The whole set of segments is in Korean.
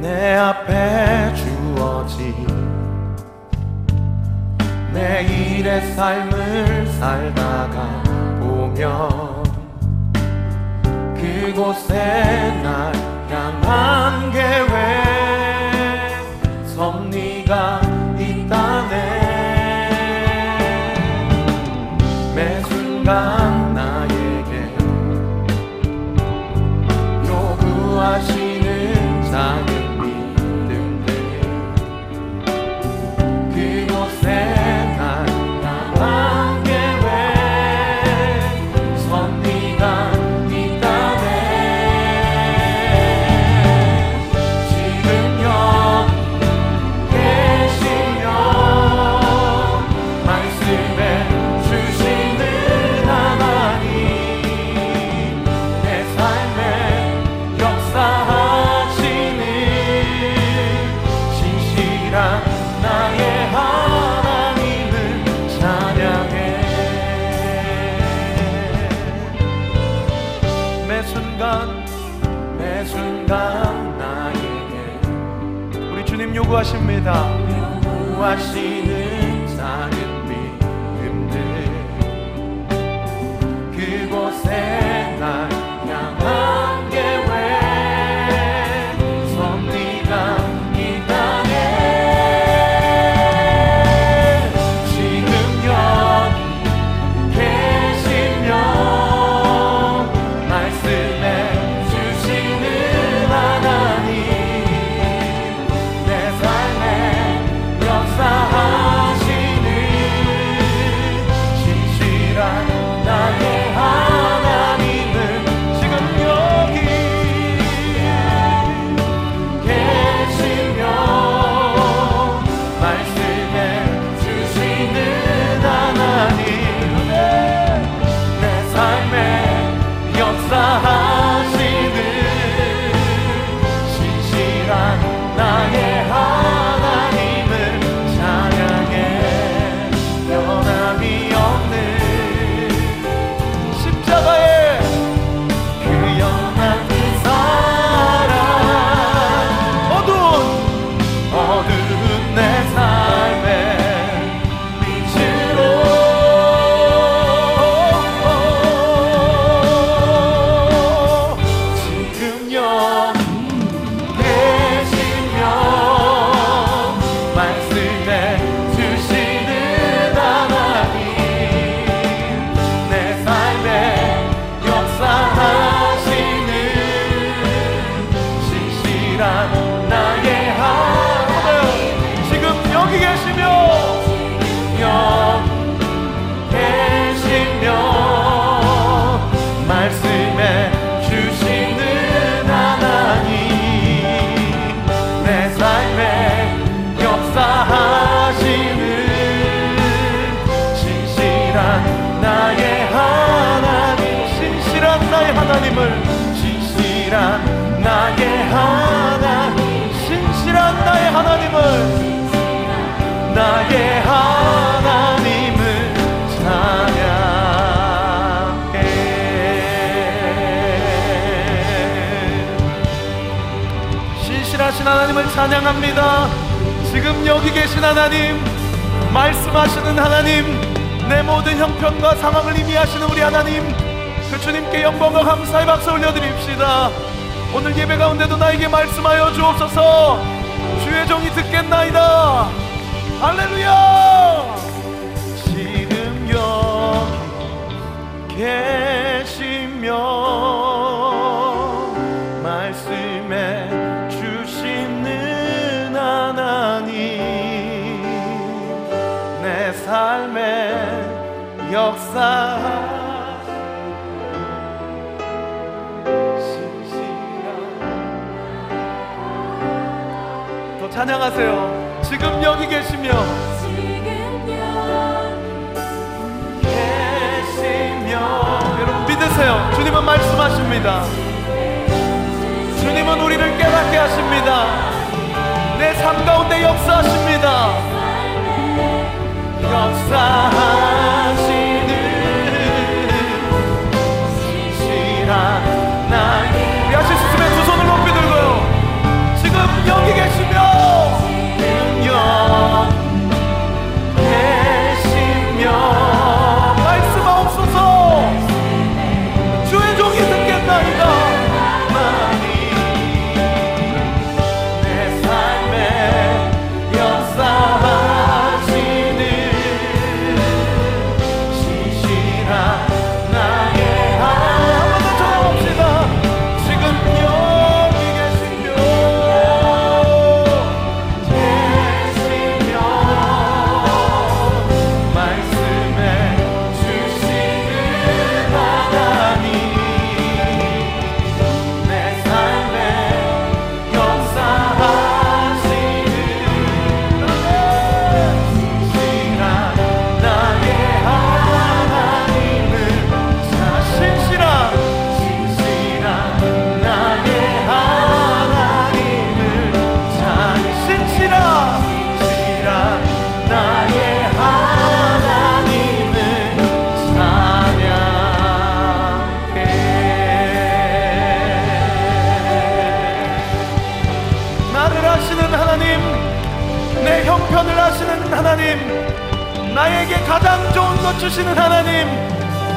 내 앞에 주어진 내일의 삶을 살다가 보면 그곳에 날 향한 계 그 찬양합니다. 지금 여기 계신 하나님 말씀하시는 하나님 내 모든 형편과 상황을 임의하시는 우리 하나님 그 주님께 영광과 감사의 박수 올려드립시다. 오늘 예배 가운데도 나에게 말씀하여 주옵소서. 주의 종이 듣겠나이다. 할렐루야! 지금 여기 계시며 역사. 더 찬양하세요. 지금 여기 계시며. 계시며. 여러분 믿으세요. 주님은 말씀하십니다. 주님은 우리를 깨닫게 하십니다. 내 삶 가운데 역사하십니다. 역사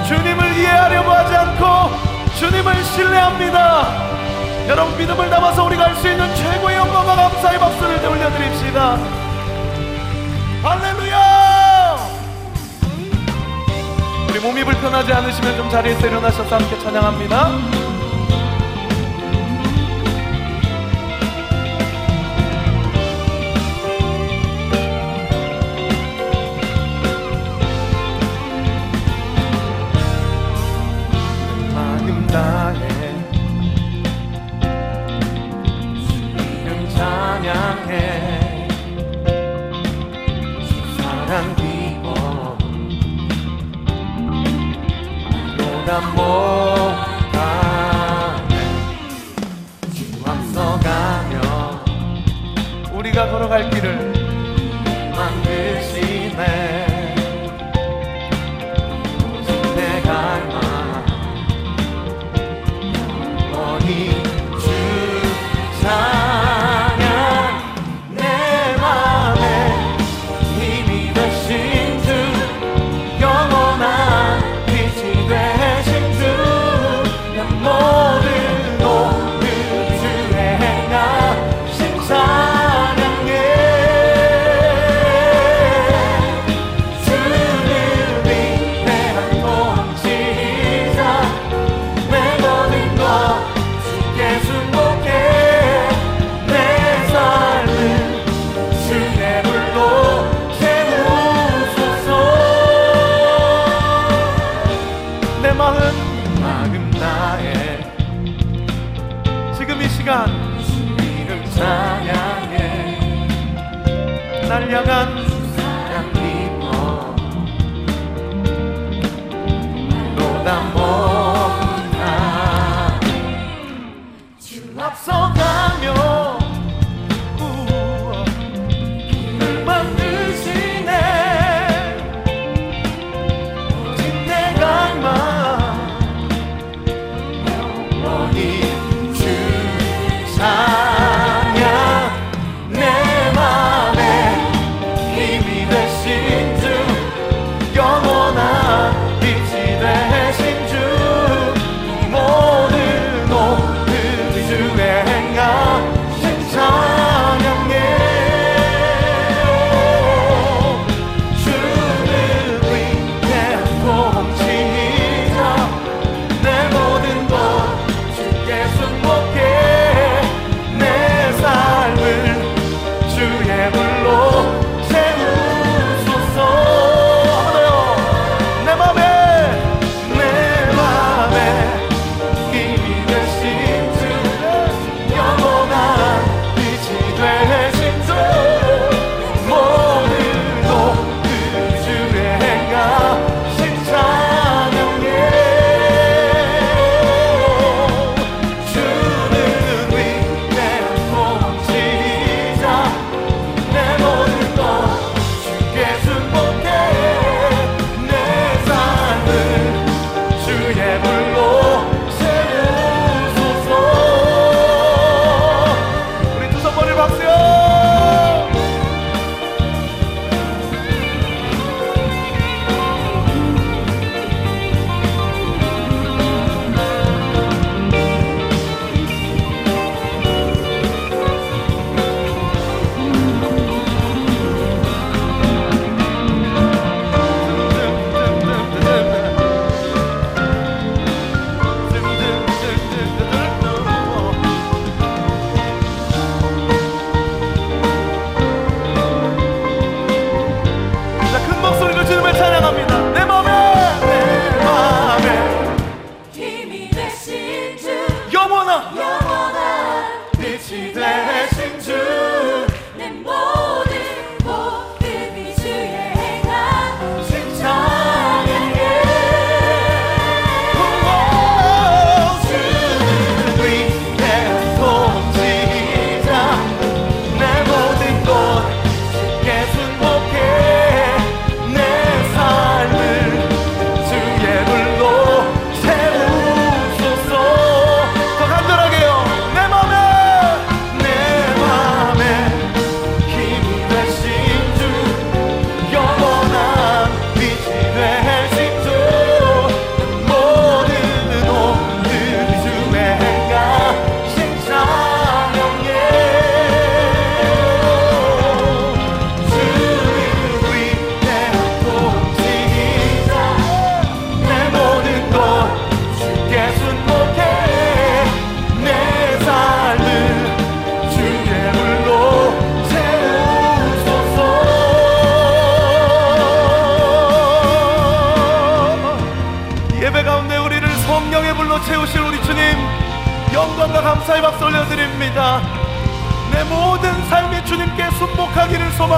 주님을 이해하려고 하지 않고 주님을 신뢰합니다. 여러분 믿음을 담아서 우리가 할 수 있는 최고의 영광과 감사의 박수를 올려드립시다. 할렐루야! 우리 몸이 불편하지 않으시면 좀 자리에서 일어나셔서 함께 찬양합니다. 주 앞서 가며 우리가 걸어갈 길을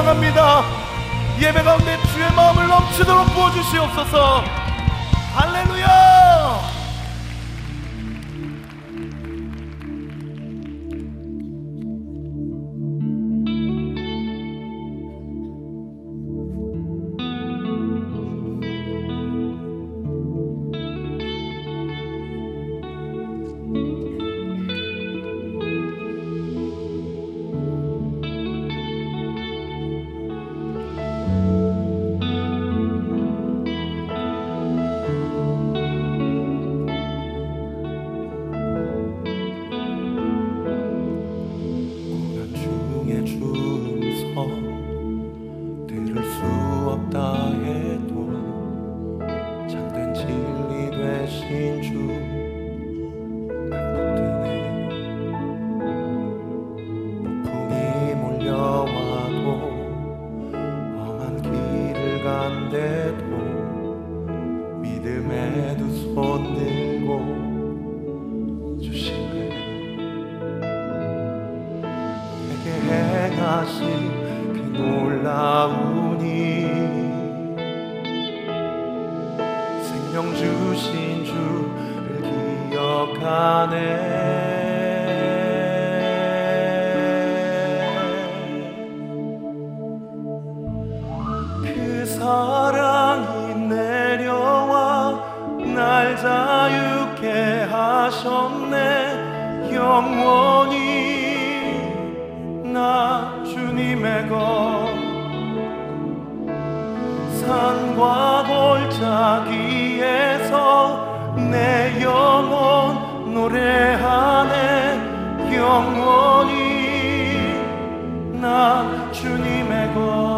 사랑합니다. 예배 가운데 주의 마음을 넘치도록 부어주시옵소서. 할렐루야! 내고 산과 골짜기에서 내 영혼 노래하네. 영원히 나 주님의 것.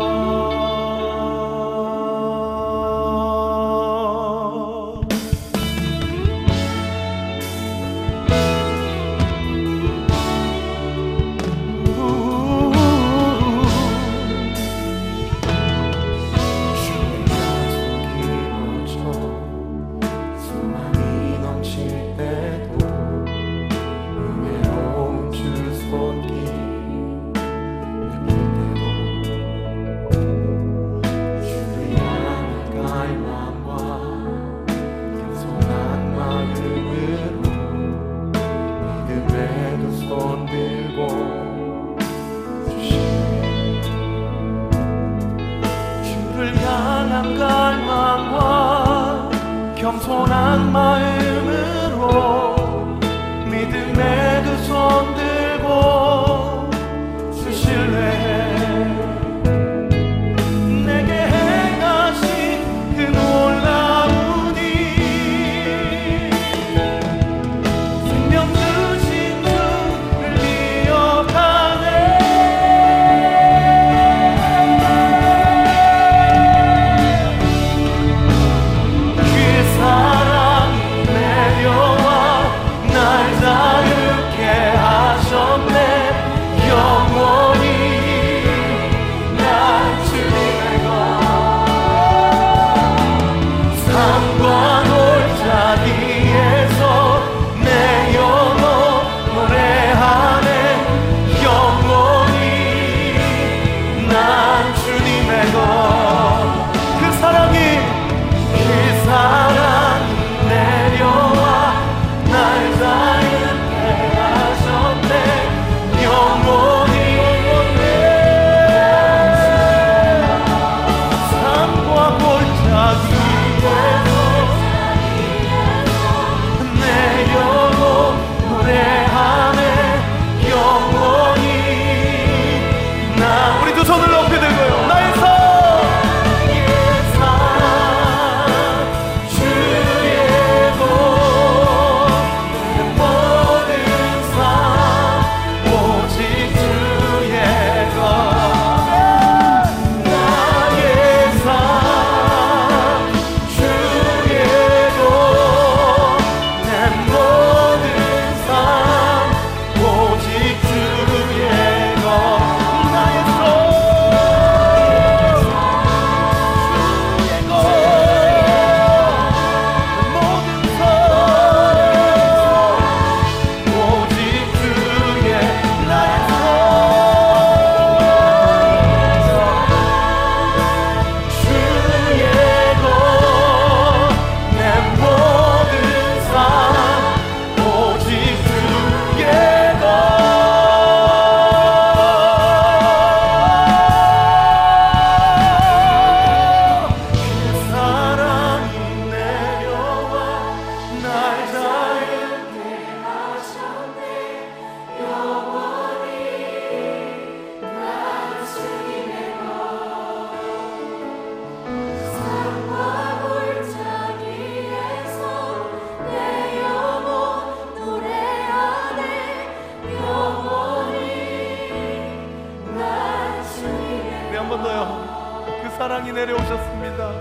번 더요. 그 사랑이 내려오셨습니다.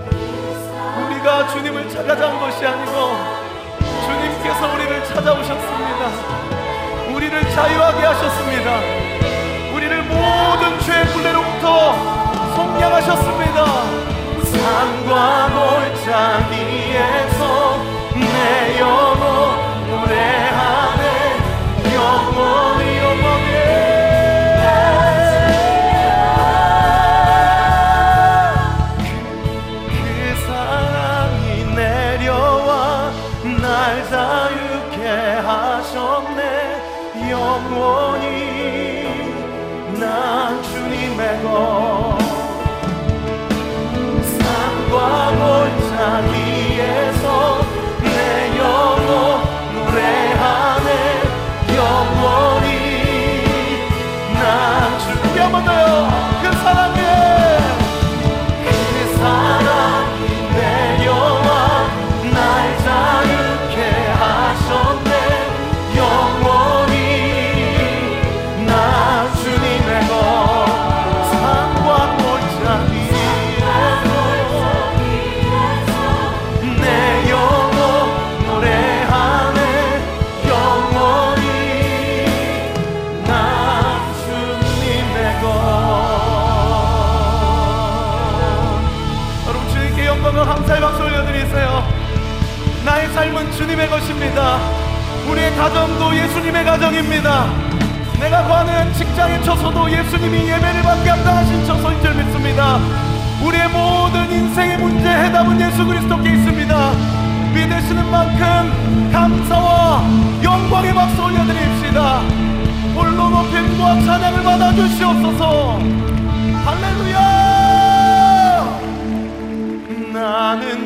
우리가 주님을 찾아간 것이 아니고 주님께서 우리를 찾아오셨습니다. 우리를 자유하게 하셨습니다. 우리를 모든 죄의 굴레로부터 속량하셨습니다. 산과 골짜기에서 내영 영원히 난 주님의 것 예수님의 가정입니다. 내가 가는 직장에 처서도 예수님이 예배를 받게 합당하신 처소인 줄 믿습니다. 우리의 모든 인생의 문제 해답은 예수 그리스도께 있습니다. 믿으시는 만큼 감사와 영광의 박수 올려드립시다. 홀로 높임과 찬양을 받아 주시옵소서. 할렐루야! 나는